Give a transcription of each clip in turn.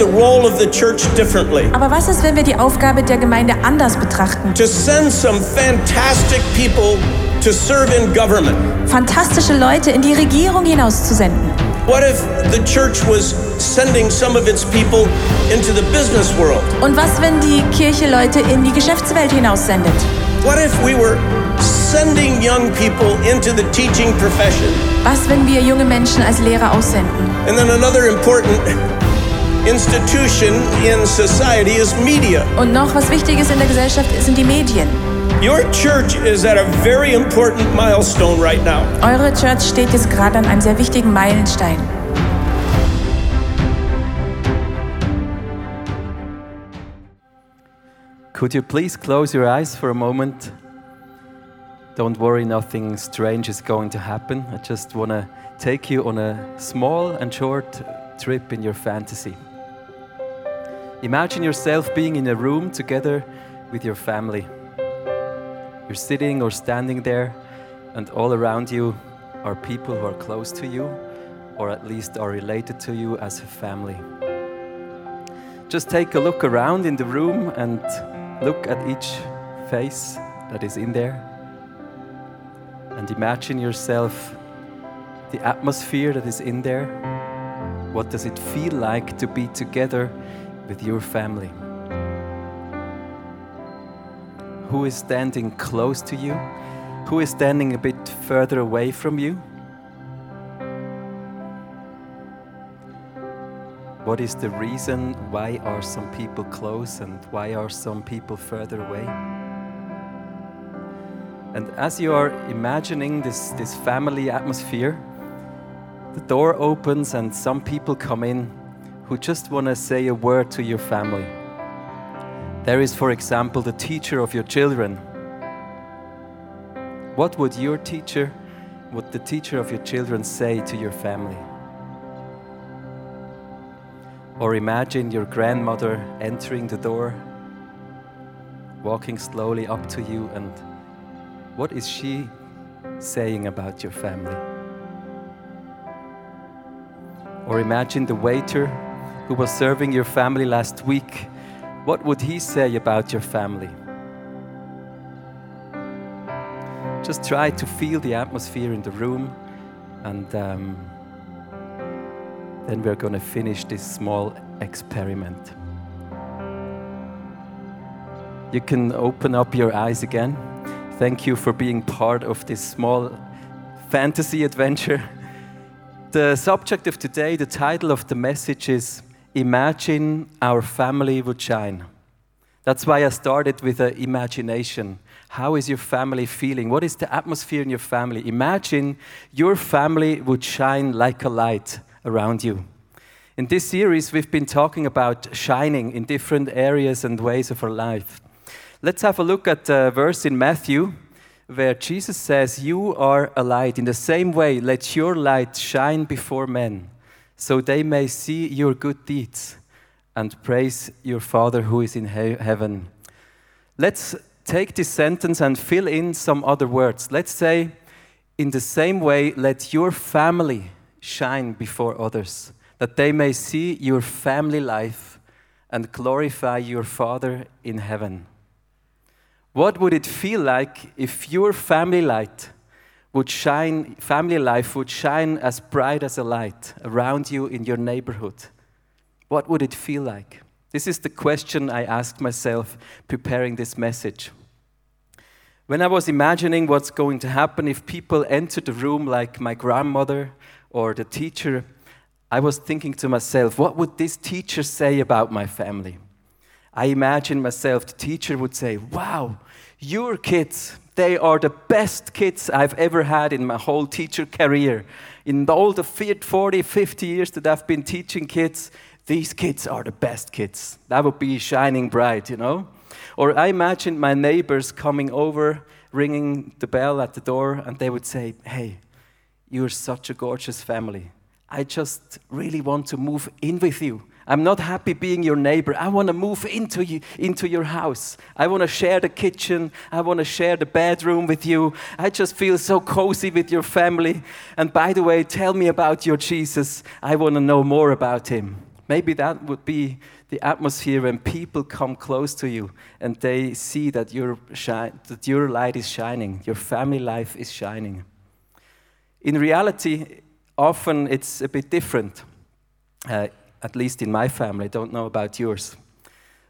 the role of the church differently? Aber was ist, wenn wir die Aufgabe der Gemeinde anders betrachten? To send some fantastic people to serve in government. Fantastische Leute in die Regierung hinauszusenden. What if the church was sending some of its people into the business world? Und was, wenn die Kirche Leute in die Geschäftswelt hinaussendet? What if we were sending young people into the teaching profession? Was, wenn wir junge Menschen als Lehrer aussenden? And then another important institution in society is media. Und noch was Wichtiges in der Gesellschaft sind die Medien. Your church is at a very important milestone right now. Eure Church steht jetzt gerade an einem sehr wichtigen Meilenstein. Could you please close your eyes for a moment? Don't worry, nothing strange is going to happen. I just want to take you on a small and short trip in your fantasy. Imagine yourself being in a room together with your family. You're sitting or standing there, and all around you are people who are close to you, or at least are related to you as a family. Just take a look around in the room and look at each face that is in there. And imagine yourself the atmosphere that is in there. What does it feel like to be together with your family? Who is standing close to you? Who is standing a bit further away from you? What is the reason why are some people close and why are some people further away? And as you are imagining this, this family atmosphere, the door opens and some people come in who just want to say a word to your family. There is, for example, the teacher of your children. What would your teacher, would the teacher of your children say to your family? Or imagine your grandmother entering the door, walking slowly up to you, and what is she saying about your family? Or imagine the waiter who was serving your family last week. What would he say about your family? Just try to feel the atmosphere in the room, and um, then we're going to finish this small experiment. You can open up your eyes again. Thank you for being part of this small fantasy adventure. The subject of today, the title of the message is Imagine Our Family Would Shine. That's why I started with an imagination. How is your family feeling? What is the atmosphere in your family? Imagine your family would shine like a light around you. In this series, we've been talking about shining in different areas and ways of our life. Let's have a look at a verse in Matthew where Jesus says, You are a light. In the same way, let your light shine before men, so they may see your good deeds and praise your Father who is in he- heaven. Let's take this sentence and fill in some other words. Let's say, In the same way, let your family shine before others, that they may see your family life and glorify your Father in heaven. What would it feel like if your family light would shine, family life would shine as bright as a light around you in your neighborhood? What would it feel like? This is the question I asked myself preparing this message. When I was imagining what's going to happen if people enter the room like my grandmother or the teacher, I was thinking to myself, what would this teacher say about my family? I imagine myself, the teacher would say, Wow, your kids, they are the best kids I've ever had in my whole teacher career. In all the 40, 50 years that I've been teaching kids, these kids are the best kids. That would be shining bright, you know? Or I imagine my neighbors coming over, ringing the bell at the door, and they would say, Hey, you're such a gorgeous family. I just really want to move in with you. I'm not happy being your neighbor. I want to move into you, into your house. I want to share the kitchen. I want to share the bedroom with you. I just feel so cozy with your family. And by the way, tell me about your Jesus. I want to know more about him. Maybe that would be the atmosphere when people come close to you and they see that your, that your light is shining, your family life is shining. In reality, often it's a bit different, uh, at least in my family. Don't know about yours.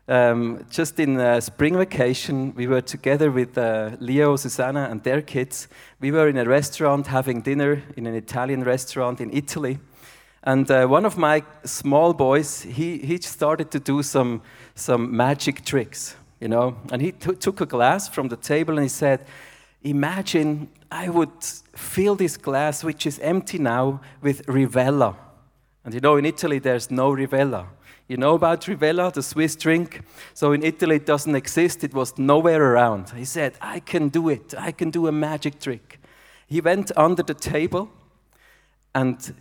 Um, just in uh, spring vacation, we were together with uh, Leo, Susanna, and their kids. We were in a restaurant having dinner in an Italian restaurant in Italy. And uh, one of my small boys, he, he started to do some, some magic tricks, you know. And he took a glass from the table and he said, Imagine I would fill this glass, which is empty now, with Rivella. And you know, in Italy, there's no Rivella. You know about Rivella, the Swiss drink? So in Italy, it doesn't exist. It was nowhere around. He said, I can do it. I can do a magic trick. He went under the table and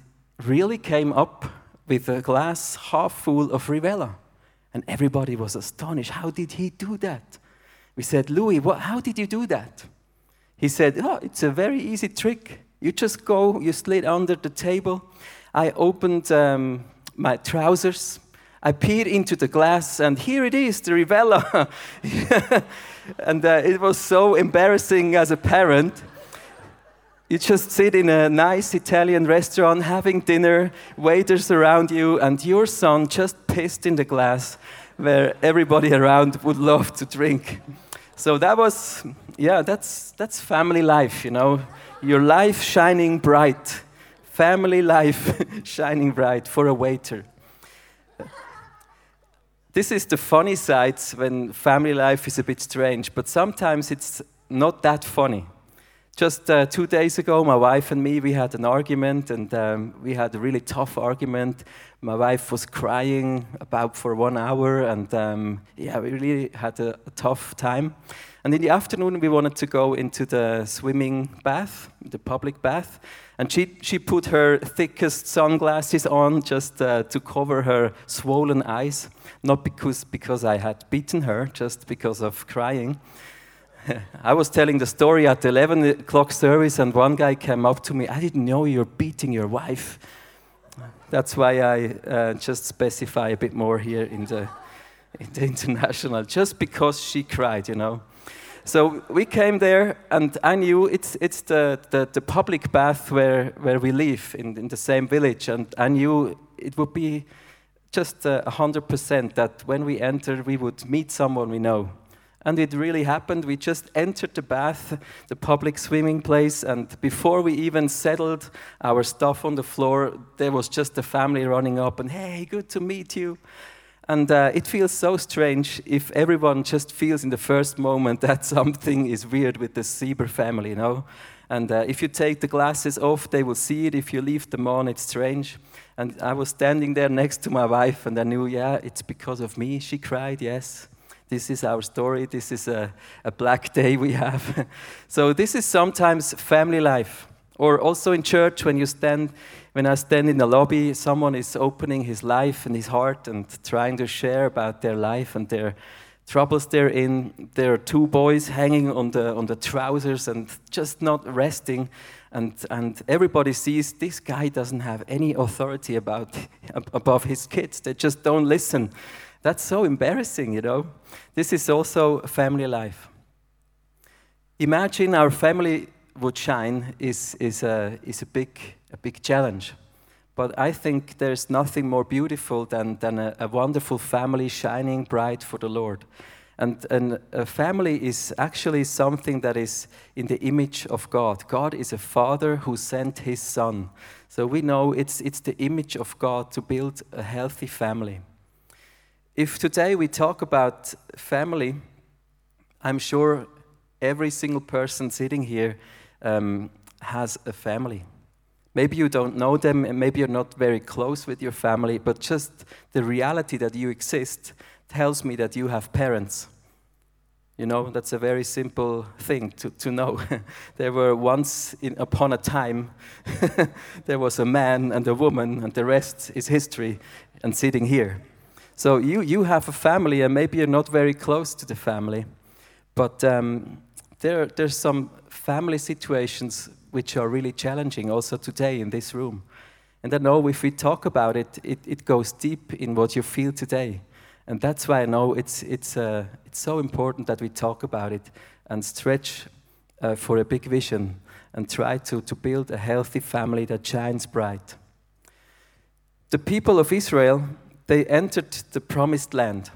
really came up with a glass half full of Rivella. And everybody was astonished. How did he do that? We said, Louis, what, how did you do that? He said, Oh, it's a very easy trick. You just go, you slid under the table. I opened um, my trousers I peered into the glass, and here it is, the Rivella. and uh, it was so embarrassing as a parent. You just sit in a nice Italian restaurant having dinner, waiters around you, and your son just pissed in the glass where everybody around would love to drink. So that was, yeah, that's, that's family life, you know. Your life shining bright. Family life shining bright for a waiter. This is the funny side when family life is a bit strange, but sometimes it's not that funny. Just uh, two days ago, my wife and me, we had an argument, and um, we had a really tough argument. My wife was crying about for one hour, and um, yeah, we really had a, a, tough time. And in the afternoon, we wanted to go into the swimming bath, the public bath, and she, she put her thickest sunglasses on just uh, to cover her swollen eyes not because, because I had beaten her, just because of crying. I was telling the story at the 11 o'clock service, and one guy came up to me. I didn't know you're beating your wife. That's why I uh, just specify a bit more here in the, in the international, just because she cried, you know. So we came there, and I knew it's, it's the, the, the public bath where, where we live in, in the same village, and I knew it would be just uh, 100% that when we entered, we would meet someone we know. And it really happened. We just entered the bath, the public swimming place, and before we even settled our stuff on the floor, there was just the family running up and, hey, good to meet you. And uh, it feels so strange if everyone just feels in the first moment that something is weird with the Sieber family, you know? And uh, if you take the glasses off, they will see it. If you leave them on, it's strange. And I was standing there next to my wife, and I knew, yeah, it's because of me. She cried, yes. This is our story. This is a, a black day we have. so, this is sometimes family life. Or also in church, when you stand, when I stand in the lobby, someone is opening his life and his heart and trying to share about their life and their troubles they're in. There are two boys hanging on the, on the trousers and just not resting and, and everybody sees this guy doesn't have any authority about, above his kids. They just don't listen. That's so embarrassing, you know. This is also family life. Imagine our family would shine is, is, a, is a, big, a big challenge. But I think there's nothing more beautiful than, than a, a wonderful family shining bright for the Lord. And, and a family is actually something that is in the image of God. God is a father who sent his son. So we know it's, it's the image of God to build a healthy family. If today we talk about family, I'm sure every single person sitting here um, has a family. Maybe you don't know them, and maybe you're not very close with your family, but just the reality that you exist tells me that you have parents. You know, that's a very simple thing to, to know. there were once in, upon a time, there was a man and a woman, and the rest is history and sitting here. So you, you have a family, and maybe you're not very close to the family, but um, there, there's some family situations which are really challenging also today in this room. And I know if we talk about it, it, it goes deep in what you feel today. And that's why I know it's, it's, uh, it's so important that we talk about it and stretch uh, for a big vision and try to, to build a healthy family that shines bright. The people of Israel, they entered the promised land.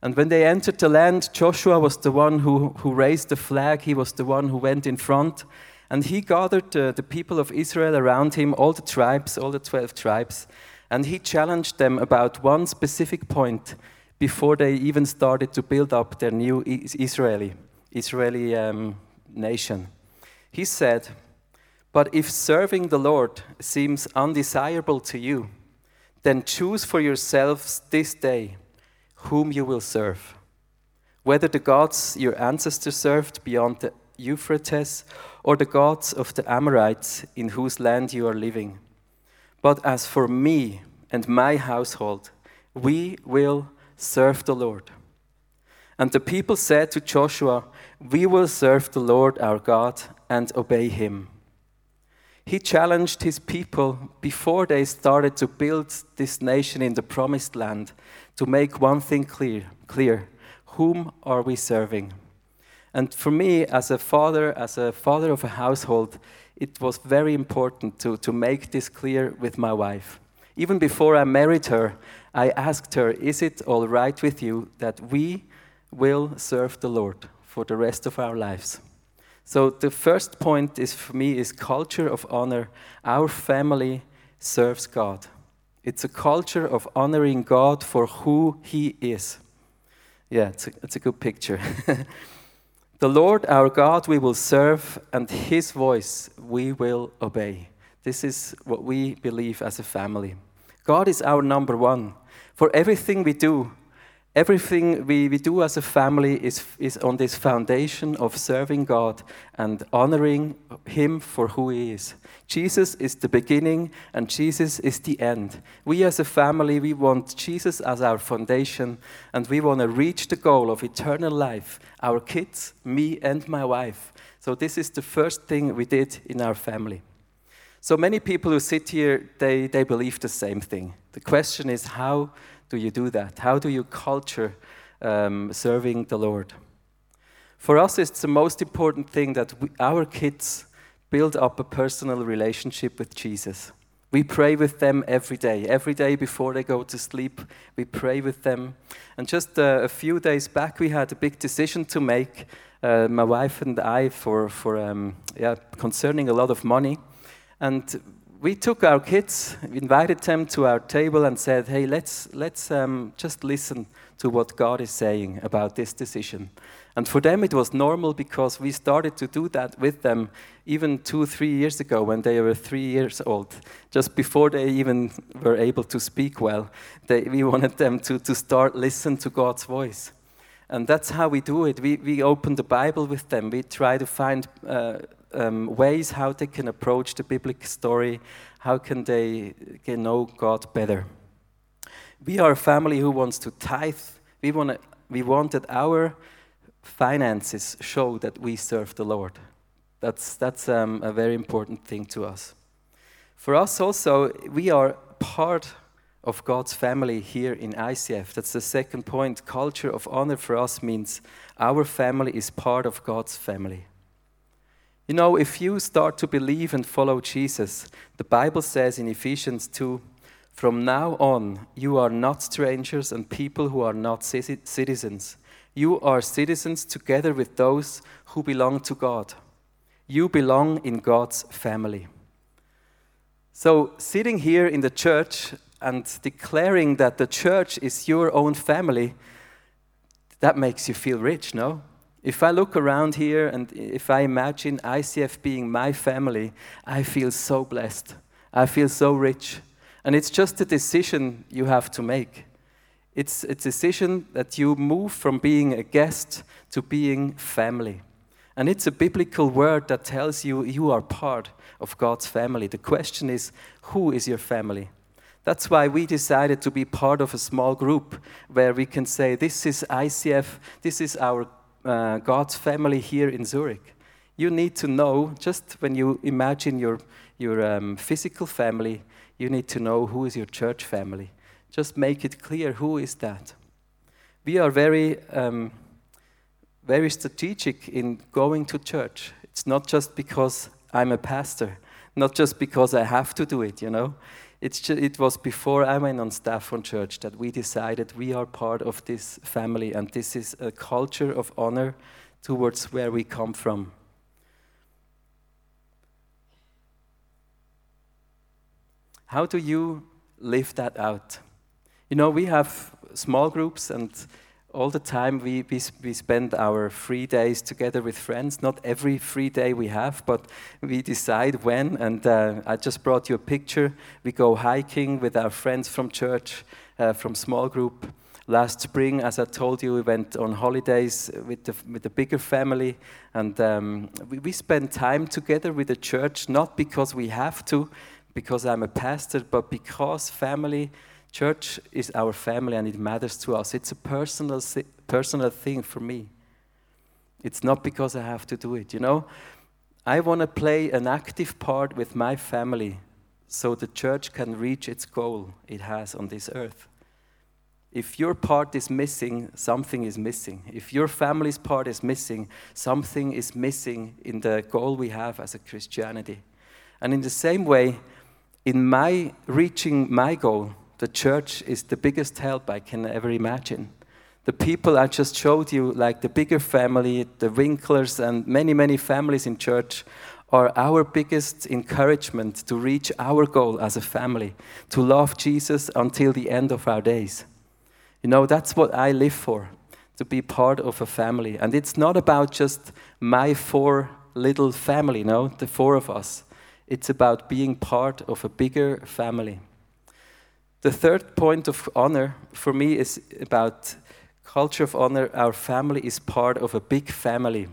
And when they entered the land, Joshua was the one who, who raised the flag, he was the one who went in front. And he gathered the people of Israel around him, all the tribes, all the 12 tribes, and he challenged them about one specific point before they even started to build up their new Israeli, Israeli um, nation. He said, But if serving the Lord seems undesirable to you, then choose for yourselves this day whom you will serve. Whether the gods your ancestors served beyond the Euphrates or the gods of the Amorites in whose land you are living. But as for me and my household, we will serve the Lord. And the people said to Joshua, We will serve the Lord our God and obey him. He challenged his people before they started to build this nation in the promised land to make one thing clear, clear. Whom are we serving? And for me, as a father, as a father of a household, it was very important to, to make this clear with my wife. Even before I married her, I asked her, Is it all right with you that we will serve the Lord for the rest of our lives? So the first point is for me is culture of honor. Our family serves God. It's a culture of honoring God for who He is. Yeah, it's a, it's a good picture. the Lord our God we will serve, and His voice we will obey. This is what we believe as a family. God is our number one. For everything we do, Everything we, we do as a family is, is on this foundation of serving God and honoring Him for who He is. Jesus is the beginning and Jesus is the end. We as a family, we want Jesus as our foundation and we want to reach the goal of eternal life. Our kids, me, and my wife. So, this is the first thing we did in our family. So, many people who sit here, they, they believe the same thing. The question is, how do you do that? How do you culture um, serving the Lord? For us, it's the most important thing that we, our kids build up a personal relationship with Jesus. We pray with them every day. Every day before they go to sleep, we pray with them. And just uh, a few days back, we had a big decision to make, uh, my wife and I, for, for um, yeah, concerning a lot of money. And we took our kids, invited them to our table, and said, "Hey, let's let's um, just listen to what God is saying about this decision." And for them, it was normal because we started to do that with them even two, three years ago when they were three years old. Just before they even were able to speak well, they, we wanted them to, to start listen to God's voice. And that's how we do it. We, we open the Bible with them. We try to find uh, um, ways how they can approach the biblical story, how can they know God better. We are a family who wants to tithe. We want, we want that our finances show that we serve the Lord. That's, that's um, a very important thing to us. For us also, we are part of God's family here in ICF. That's the second point. Culture of honor for us means our family is part of God's family. You know, if you start to believe and follow Jesus, the Bible says in Ephesians 2 from now on, you are not strangers and people who are not citizens. You are citizens together with those who belong to God. You belong in God's family. So, sitting here in the church and declaring that the church is your own family, that makes you feel rich, no? If I look around here and if I imagine ICF being my family, I feel so blessed. I feel so rich. And it's just a decision you have to make. It's a decision that you move from being a guest to being family. And it's a biblical word that tells you you are part of God's family. The question is, who is your family? That's why we decided to be part of a small group where we can say, This is ICF, this is our uh, God's family here in Zurich. You need to know, just when you imagine your, your um, physical family, you need to know who is your church family. Just make it clear who is that. We are very, um, very strategic in going to church. It's not just because I'm a pastor, not just because I have to do it, you know. Just, it was before I went on staff on church that we decided we are part of this family and this is a culture of honor towards where we come from. How do you live that out? You know, we have small groups, and all the time we, we, we spend our free days together with friends. Not every free day we have, but we decide when. And uh, I just brought you a picture. We go hiking with our friends from church, uh, from small group. Last spring, as I told you, we went on holidays with the, with the bigger family, and um, we, we spend time together with the church, not because we have to, because I'm a pastor, but because family, church is our family and it matters to us. It's a personal, personal thing for me. It's not because I have to do it, you know? I want to play an active part with my family so the church can reach its goal it has on this earth. If your part is missing, something is missing. If your family's part is missing, something is missing in the goal we have as a Christianity. And in the same way, in my reaching my goal, the church is the biggest help I can ever imagine. The people I just showed you, like the bigger family, the Winklers, and many, many families in church, are our biggest encouragement to reach our goal as a family, to love Jesus until the end of our days. You know, that's what I live for, to be part of a family. And it's not about just my four little family, no, the four of us. It's about being part of a bigger family. The third point of honor for me is about culture of honor. Our family is part of a big family.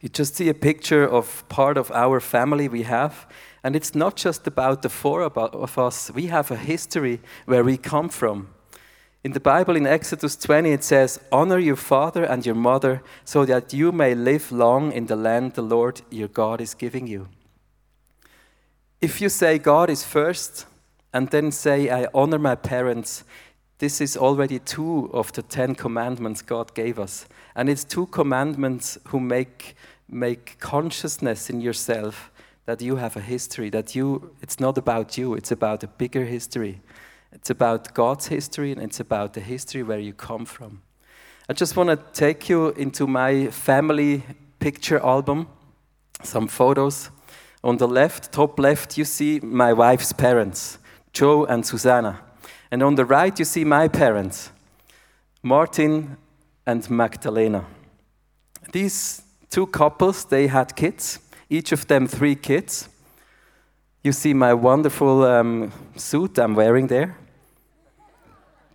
You just see a picture of part of our family we have, and it's not just about the four of us. We have a history where we come from. In the Bible, in Exodus 20, it says, Honor your father and your mother so that you may live long in the land the Lord your God is giving you. If you say God is first and then say, I honor my parents, this is already two of the Ten Commandments God gave us. And it's two commandments who make, make consciousness in yourself that you have a history, that you, it's not about you, it's about a bigger history. It's about God's history and it's about the history where you come from. I just want to take you into my family picture album, some photos. On the left, top left, you see my wife's parents, Joe and Susanna. And on the right, you see my parents, Martin and Magdalena. These two couples, they had kids, each of them three kids. You see my wonderful um, suit I'm wearing there.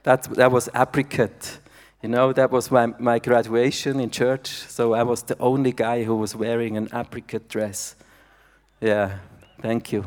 That, that was apricot. You know, that was my, my graduation in church, so I was the only guy who was wearing an apricot dress. Yeah, thank you.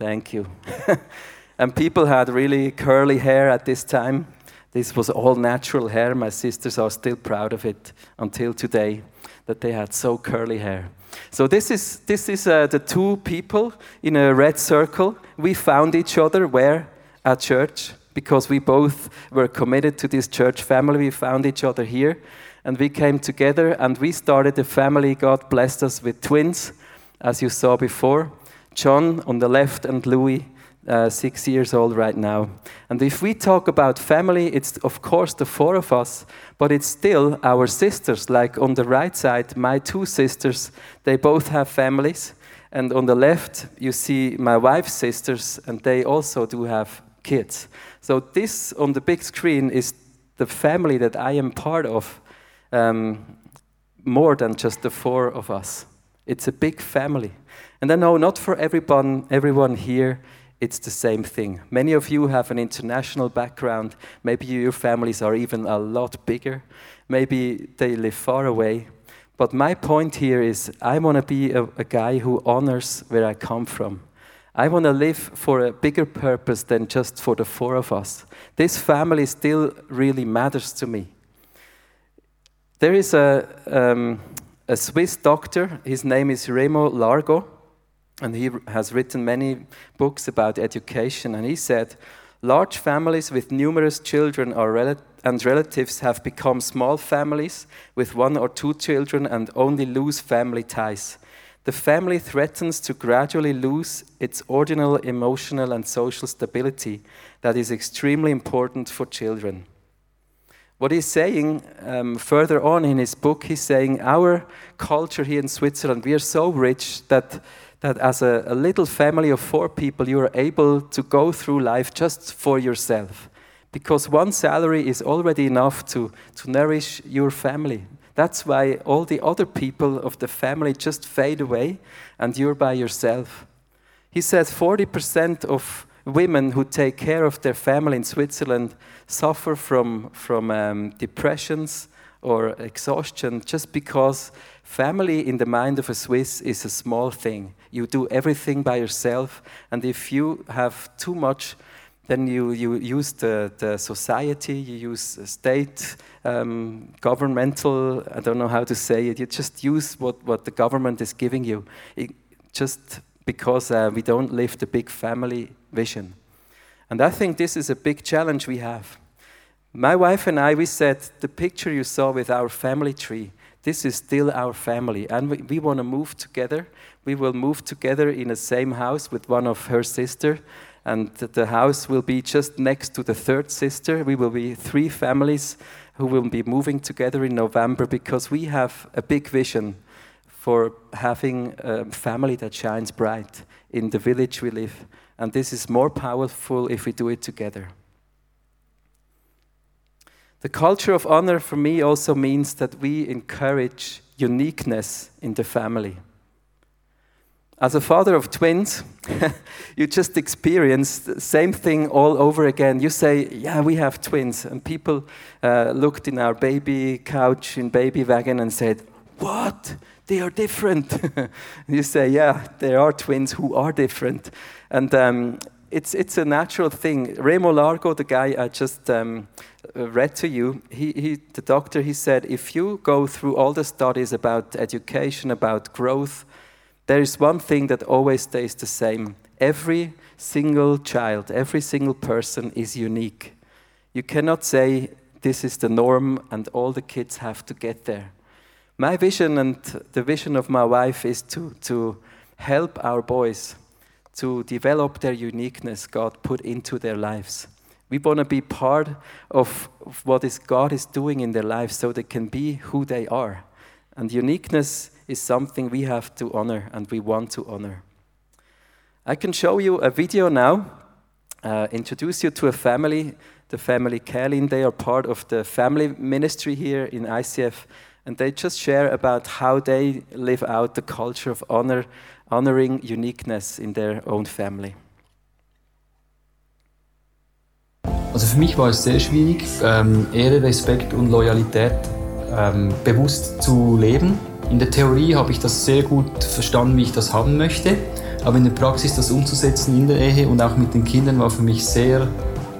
Thank you. and people had really curly hair at this time. This was all natural hair. My sisters are still proud of it until today that they had so curly hair. So this is this is uh, the two people in a red circle. We found each other where at church because we both were committed to this church family. We found each other here, and we came together and we started a family. God blessed us with twins as you saw before. John on the left and Louis, uh, six years old right now. And if we talk about family, it's of course the four of us, but it's still our sisters. Like on the right side, my two sisters, they both have families. And on the left, you see my wife's sisters, and they also do have kids. So, this on the big screen is the family that I am part of, um, more than just the four of us. It's a big family. And I know not for everyone, everyone here it's the same thing. Many of you have an international background. Maybe your families are even a lot bigger. Maybe they live far away. But my point here is I want to be a, a, guy who honors where I come from. I want to live for a bigger purpose than just for the four of us. This family still really matters to me. There is a, um, a Swiss doctor, his name is Remo Largo. And he has written many books about education. And he said, Large families with numerous children rel- and relatives have become small families with one or two children and only lose family ties. The family threatens to gradually lose its ordinal emotional and social stability that is extremely important for children. What he's saying um, further on in his book, he's saying our culture here in Switzerland, we are so rich that that as a, a, little family of four people, you are able to go through life just for yourself. Because one salary is already enough to, to nourish your family. That's why all the other people of the family just fade away and you're by yourself. He says 40% of women who take care of their family in Switzerland suffer from, from um, depressions or exhaustion just because family in the mind of a Swiss is a small thing. You do everything by yourself, and if you have too much, then you, you use the, the society, you use state, um, governmental, I don't know how to say it, you just use what, what the government is giving you. It, just because uh, we don't live the big family vision. And I think this is a big challenge we have. My wife and I, we said the picture you saw with our family tree, this is still our family. And we, we want to move together. We will move together in the same house with one of her sister. And the house will be just next to the third sister. We will be three families who will be moving together in November because we have a big vision for having a family that shines bright in the village we live. And this is more powerful if we do it together. The culture of honor for me also means that we encourage uniqueness in the family. As a father of twins, you just experience the same thing all over again. You say, Yeah, we have twins. And people uh, looked in our baby couch, in baby wagon, and said, What? They are different. you say, Yeah, there are twins who are different. And um, it's, it's a natural thing. Remo Largo, the guy I just um, Uh, read to you, he, he, the doctor, he said, if you go through all the studies about education, about growth, there is one thing that always stays the same. Every single child, every single person is unique. You cannot say this is the norm and all the kids have to get there. My vision and the vision of my wife is to, to help our boys to develop their uniqueness God put into their lives. We want to be part of what is God is doing in their lives so they can be who they are. And uniqueness is something we have to honor and we want to honor. I can show you a video now, uh, introduce you to a family, the family Kalin. They are part of the family ministry here in ICF, and they just share about how they live out the culture of honor, honoring uniqueness in their own family. Also für mich war es sehr schwierig, ähm, Ehre, Respekt und Loyalität ähm, bewusst zu leben. In der Theorie habe ich das sehr gut verstanden, wie ich das haben möchte, aber in der Praxis das umzusetzen in der Ehe und auch mit den Kindern war für mich sehr,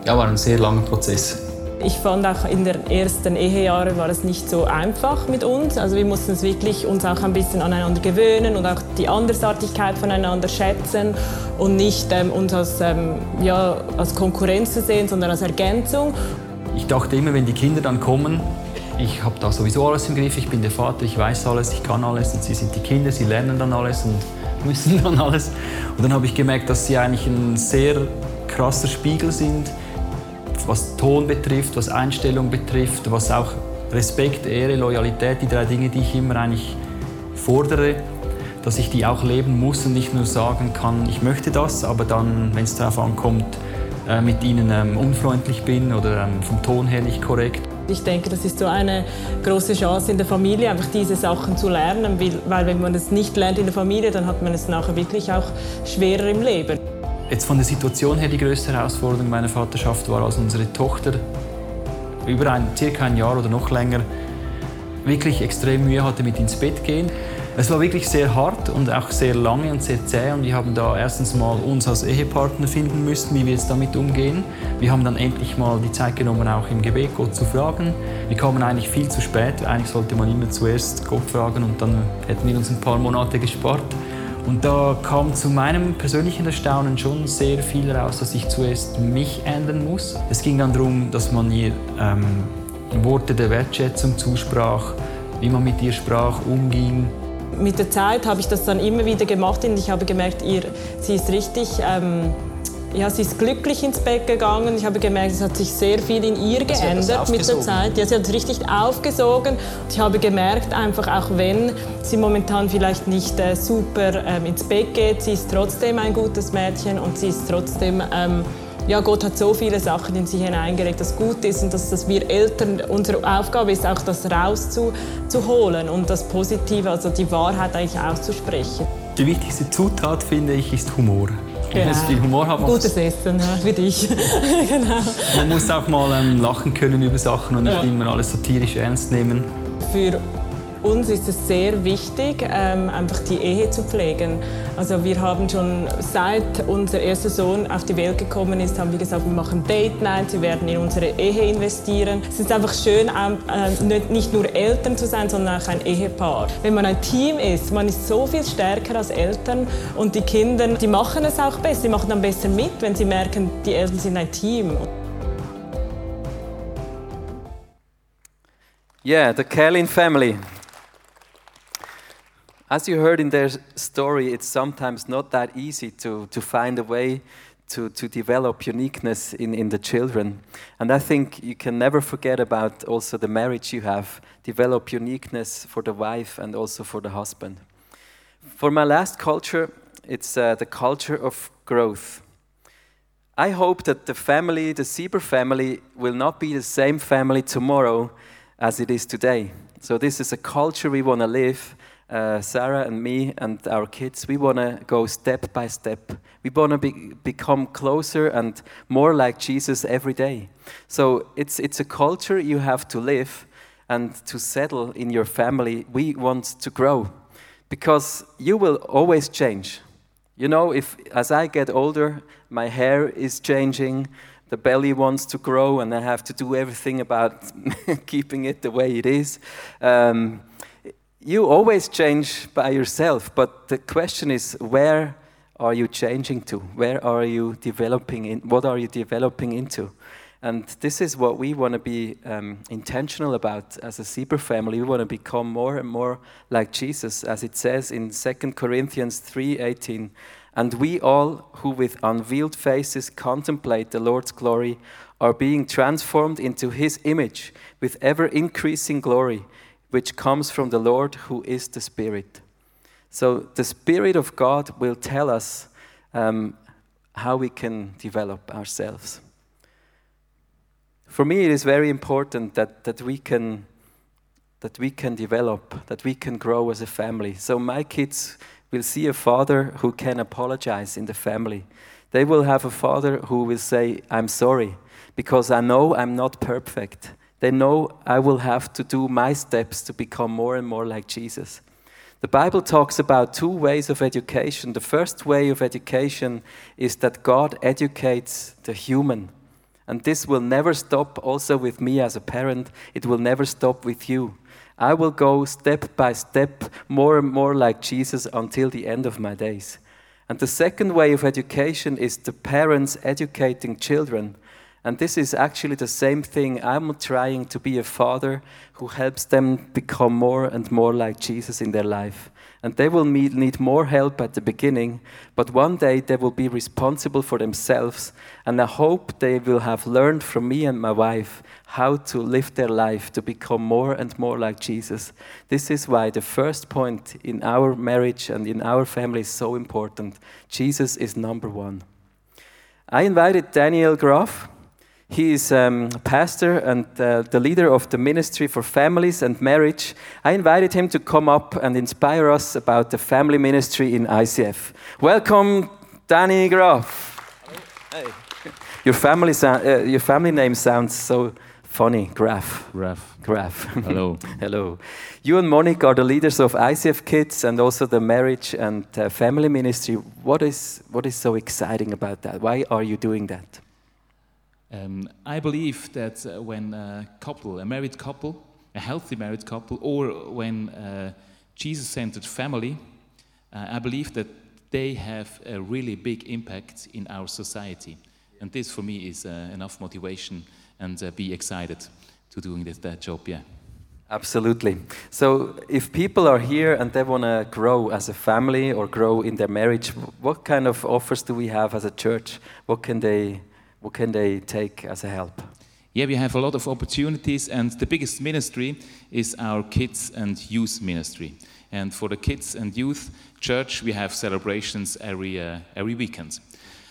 ja, war ein sehr langer Prozess. Ich fand auch in den ersten Ehejahren war es nicht so einfach mit uns. Also wir mussten uns wirklich uns auch ein bisschen aneinander gewöhnen und auch die Andersartigkeit voneinander schätzen und nicht ähm, uns als, ähm, ja, als Konkurrenz zu sehen, sondern als Ergänzung. Ich dachte immer, wenn die Kinder dann kommen, ich habe da sowieso alles im Griff, ich bin der Vater, ich weiß alles, ich kann alles und sie sind die Kinder, sie lernen dann alles und müssen dann alles. Und dann habe ich gemerkt, dass sie eigentlich ein sehr krasser Spiegel sind was Ton betrifft, was Einstellung betrifft, was auch Respekt, Ehre, Loyalität, die drei Dinge, die ich immer eigentlich fordere, dass ich die auch leben muss und nicht nur sagen kann, ich möchte das, aber dann, wenn es darauf ankommt, äh, mit ihnen ähm, unfreundlich bin oder ähm, vom Ton her nicht korrekt. Ich denke, das ist so eine große Chance in der Familie, einfach diese Sachen zu lernen, weil wenn man das nicht lernt in der Familie, dann hat man es nachher wirklich auch schwerer im Leben. Jetzt von der Situation her die größte Herausforderung meiner Vaterschaft war, als unsere Tochter über ein, circa ein Jahr oder noch länger wirklich extrem Mühe hatte mit ins Bett gehen. Es war wirklich sehr hart und auch sehr lange und sehr zäh und wir haben da erstens mal uns als Ehepartner finden müssen, wie wir jetzt damit umgehen. Wir haben dann endlich mal die Zeit genommen, auch im Gebet Gott zu fragen. Wir kamen eigentlich viel zu spät. Eigentlich sollte man immer zuerst Gott fragen und dann hätten wir uns ein paar Monate gespart. Und da kam zu meinem persönlichen Erstaunen schon sehr viel raus, dass ich zuerst mich ändern muss. Es ging dann darum, dass man ihr ähm, Worte der Wertschätzung zusprach, wie man mit ihr sprach, umging. Mit der Zeit habe ich das dann immer wieder gemacht und ich habe gemerkt, ihr, sie ist richtig ähm, ja, sie ist glücklich ins Bett gegangen. Ich habe gemerkt, es hat sich sehr viel in ihr geändert mit der Zeit. Ja, sie hat es richtig aufgesogen. Ich habe gemerkt, einfach auch wenn sie momentan vielleicht nicht äh, super ähm, ins Bett geht, sie ist trotzdem ein gutes Mädchen und sie ist trotzdem ähm, ja, Gott hat so viele Sachen in sie hineingelegt, das gut ist und dass, dass wir Eltern, unsere Aufgabe ist auch, das rauszuholen und das Positive, also die Wahrheit eigentlich auszusprechen. Die wichtigste Zutat, finde ich, ist Humor. Genau. Wenn es viel Humor hat. Gutes Essen, ja, für dich. genau. Man muss auch mal ähm, lachen können über Sachen und nicht ja. immer alles satirisch ernst nehmen. Für uns ist es sehr wichtig, ähm, einfach die Ehe zu pflegen. Also wir haben schon seit unser erster Sohn auf die Welt gekommen ist, haben wir gesagt, wir machen Date Night, wir werden in unsere Ehe investieren. Es ist einfach schön, ähm, äh, nicht nur Eltern zu sein, sondern auch ein Ehepaar. Wenn man ein Team ist, man ist so viel stärker als Eltern und die Kinder, die machen es auch besser, sie machen dann besser mit, wenn sie merken, die Eltern sind ein Team. Yeah, the Kellin family. As you heard in their story, it's sometimes not that easy to, to find a way to, to develop uniqueness in, in the children. And I think you can never forget about also the marriage you have. Develop uniqueness for the wife and also for the husband. For my last culture, it's uh, the culture of growth. I hope that the family, the Sieber family, will not be the same family tomorrow as it is today. So, this is a culture we want to live uh, Sarah and me and our kids, we want to go step by step. We want to be, become closer and more like Jesus every day. So it's, it's a culture you have to live and to settle in your family. We want to grow because you will always change. You know, if as I get older, my hair is changing, the belly wants to grow, and I have to do everything about keeping it the way it is. Um, you always change by yourself, but the question is where are you changing to? Where are you developing in? What are you developing into? And this is what we want to be um, intentional about as a Sieber family. We want to become more and more like Jesus, as it says in 2 Corinthians 3:18. And we all, who with unveiled faces contemplate the Lord's glory, are being transformed into His image with ever increasing glory which comes from the Lord who is the Spirit. So the Spirit of God will tell us um, how we can develop ourselves. For me, it is very important that, that we can that we can develop, that we can grow as a family. So my kids will see a father who can apologize in the family. They will have a father who will say, I'm sorry, because I know I'm not perfect they know I will have to do my steps to become more and more like Jesus. The Bible talks about two ways of education. The first way of education is that God educates the human. And this will never stop also with me as a parent. It will never stop with you. I will go step by step more and more like Jesus until the end of my days. And the second way of education is the parents educating children. And this is actually the same thing. I'm trying to be a father who helps them become more and more like Jesus in their life. And they will need more help at the beginning, but one day they will be responsible for themselves. And I hope they will have learned from me and my wife how to live their life to become more and more like Jesus. This is why the first point in our marriage and in our family is so important. Jesus is number one. I invited Daniel Graf he is um, pastor and uh, the leader of the ministry for families and marriage. I invited him to come up and inspire us about the family ministry in ICF. Welcome, Danny Graf. Hey. Your family, uh, your family name sounds so funny, Graf. Graf. Graf. Hello. Hello. You and Monique are the leaders of ICF Kids and also the marriage and uh, family ministry. What is, what is so exciting about that? Why are you doing that? Um, I believe that uh, when a couple, a married couple, a healthy married couple, or when a Jesus centered family uh, I believe that they have a really big impact in our society. And this for me is uh, enough motivation and uh, be excited to doing this, that job, yeah. Absolutely. So, if people are here and they want to grow as a family or grow in their marriage, what kind of offers do we have as a church? What can they, what can they take as a help? Yeah, we have a lot of opportunities, and the biggest ministry is our kids and youth ministry. And for the kids and youth church, we have celebrations every, uh, every weekend.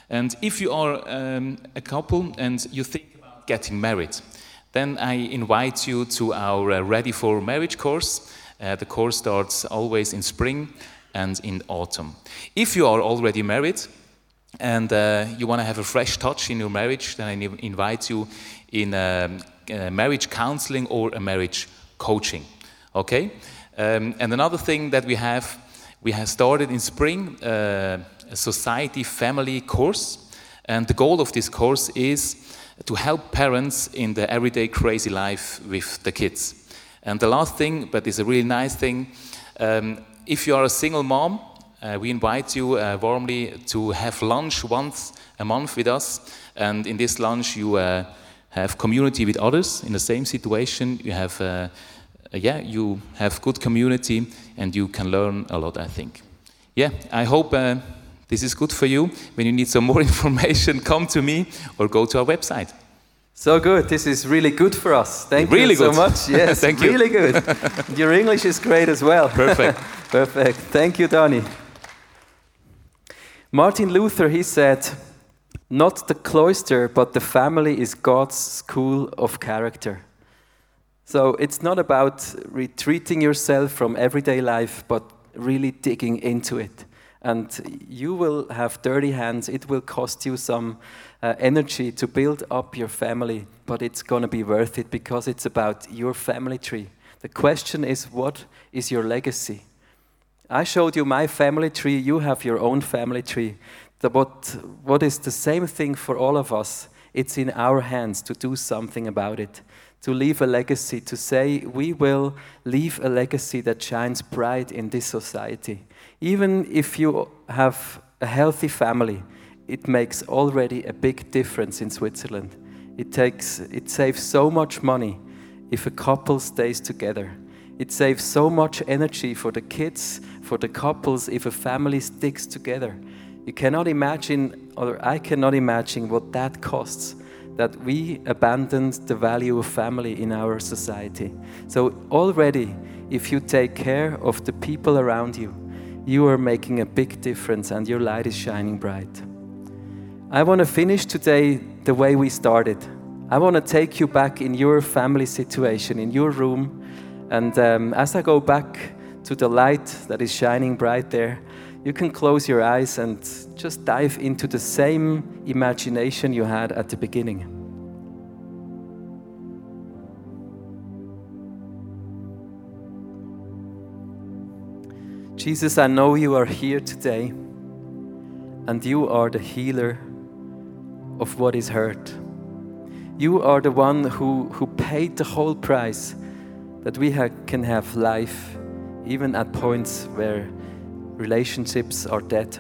And if you are um, a couple and you think about getting married, then I invite you to our uh, Ready for Marriage course. Uh, the course starts always in spring and in autumn. If you are already married and uh, you want to have a fresh touch in your marriage, then I invite you in um, marriage counseling or a marriage coaching. Okay? Um, and another thing that we have, we have started in spring uh, a society family course. And the goal of this course is to help parents in the everyday crazy life with the kids. And the last thing, but it's a really nice thing, um, if you are a single mom, uh, we invite you uh, warmly to have lunch once a month with us. And in this lunch, you uh, have community with others in the same situation. You have, uh, yeah, you have good community, and you can learn a lot. I think. Yeah, I hope uh, this is good for you. When you need some more information, come to me or go to our website. So good. This is really good for us. Thank really you good. so much. Yes, Thank really you. good. Your English is great as well. Perfect. Perfect. Thank you, Donny. Martin Luther, he said, not the cloister, but the family is God's school of character. So it's not about retreating yourself from everyday life, but really digging into it and you will have dirty hands. It will cost you some uh, energy to build up your family, but it's going to be worth it because it's about your family tree. The question is, what is your legacy? I showed you my family tree, you have your own family tree. The, what, what is the same thing for all of us? It's in our hands to do something about it, to leave a legacy, to say we will leave a legacy that shines bright in this society. Even if you have a healthy family, it makes already a big difference in Switzerland. It, takes, it saves so much money if a couple stays together. It saves so much energy for the kids, for the couples, if a family sticks together. You cannot imagine, or I cannot imagine, what that costs that we abandoned the value of family in our society. So, already, if you take care of the people around you, you are making a big difference and your light is shining bright. I want to finish today the way we started. I want to take you back in your family situation, in your room. And um, as I go back to the light that is shining bright there, you can close your eyes and just dive into the same imagination you had at the beginning. Jesus, I know you are here today and you are the healer of what is hurt. You are the one who, who paid the whole price that we ha- can have life even at points where relationships are dead.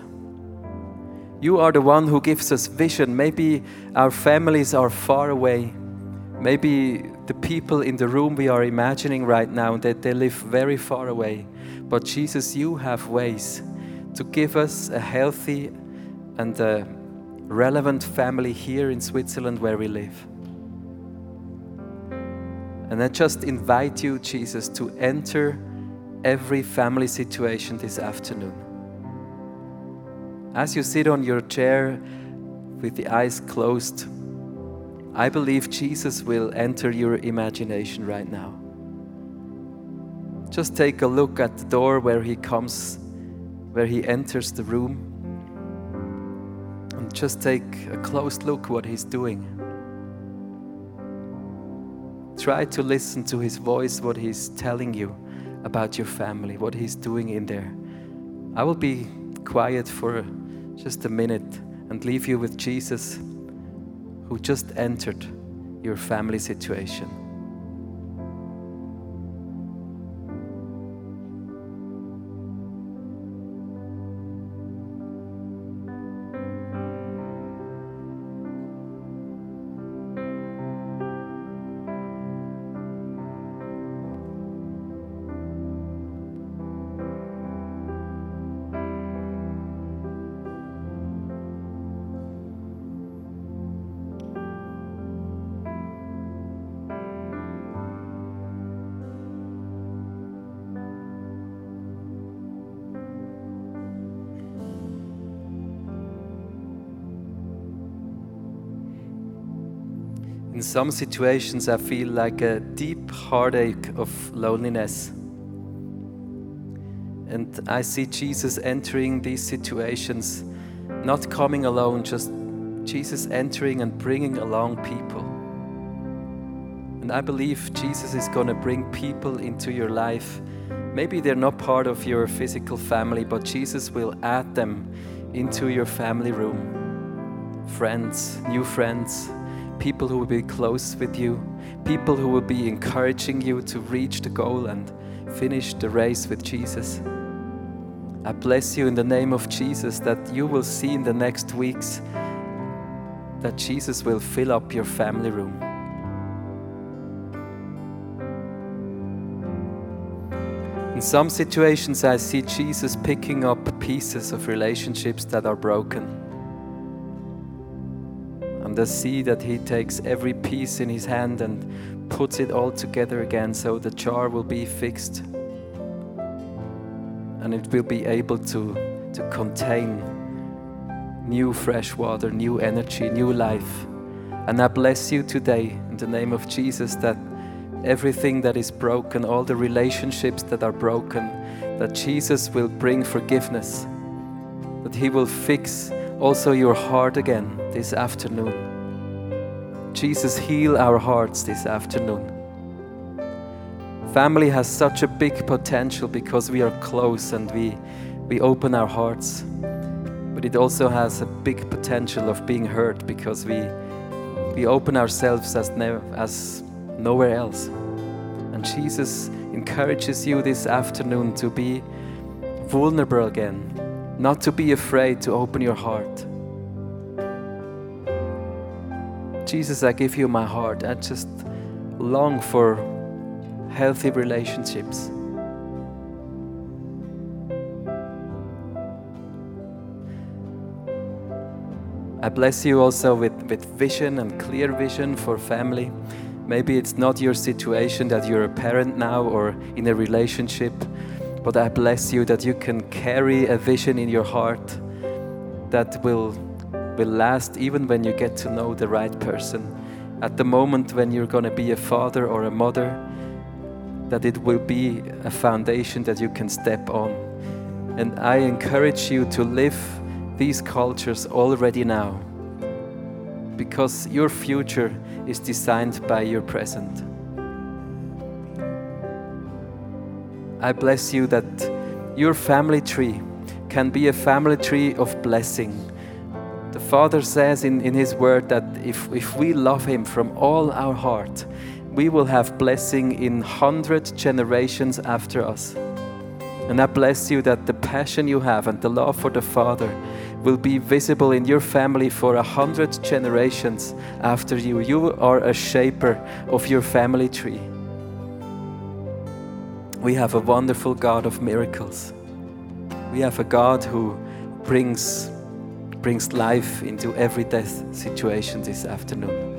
You are the one who gives us vision. Maybe our families are far away. Maybe the people in the room we are imagining right now that they live very far away. But Jesus, you have ways to give us a healthy and a relevant family here in Switzerland where we live. And I just invite you, Jesus, to enter every family situation this afternoon. As you sit on your chair with the eyes closed, I believe Jesus will enter your imagination right now. Just take a look at the door where he comes, where he enters the room. And just take a close look what he's doing. Try to listen to his voice, what he's telling you about your family, what he's doing in there. I will be quiet for just a minute and leave you with Jesus who just entered your family situation. Some situations, I feel like a deep heartache of loneliness. And I see Jesus entering these situations, not coming alone, just Jesus entering and bringing along people. And I believe Jesus is going to bring people into your life. Maybe they're not part of your physical family, but Jesus will add them into your family room. Friends, new friends, people who will be close with you, people who will be encouraging you to reach the goal and finish the race with Jesus. I bless you in the name of Jesus that you will see in the next weeks that Jesus will fill up your family room. In some situations, I see Jesus picking up pieces of relationships that are broken. See that He takes every piece in His hand and puts it all together again so the jar will be fixed and it will be able to, to contain new fresh water, new energy, new life. And I bless you today in the name of Jesus that everything that is broken, all the relationships that are broken, that Jesus will bring forgiveness, that He will fix also your heart again this afternoon. Jesus, heal our hearts this afternoon. Family has such a big potential because we are close and we, we open our hearts. But it also has a big potential of being hurt because we, we open ourselves as, never, as nowhere else. And Jesus encourages you this afternoon to be vulnerable again, not to be afraid to open your heart. Jesus, I give you my heart. I just long for healthy relationships. I bless you also with, with vision and clear vision for family. Maybe it's not your situation that you're a parent now or in a relationship, but I bless you that you can carry a vision in your heart that will, will last even when you get to know the right person. At the moment when you're going to be a father or a mother, that it will be a foundation that you can step on. And I encourage you to live these cultures already now because your future is designed by your present. I bless you that your family tree can be a family tree of blessing. The Father says in, in His Word that if, if we love Him from all our heart, we will have blessing in hundred generations after us. And I bless you that the passion you have and the love for the Father will be visible in your family for a hundred generations after you. You are a shaper of your family tree. We have a wonderful God of miracles. We have a God who brings, brings life into every death situation this afternoon.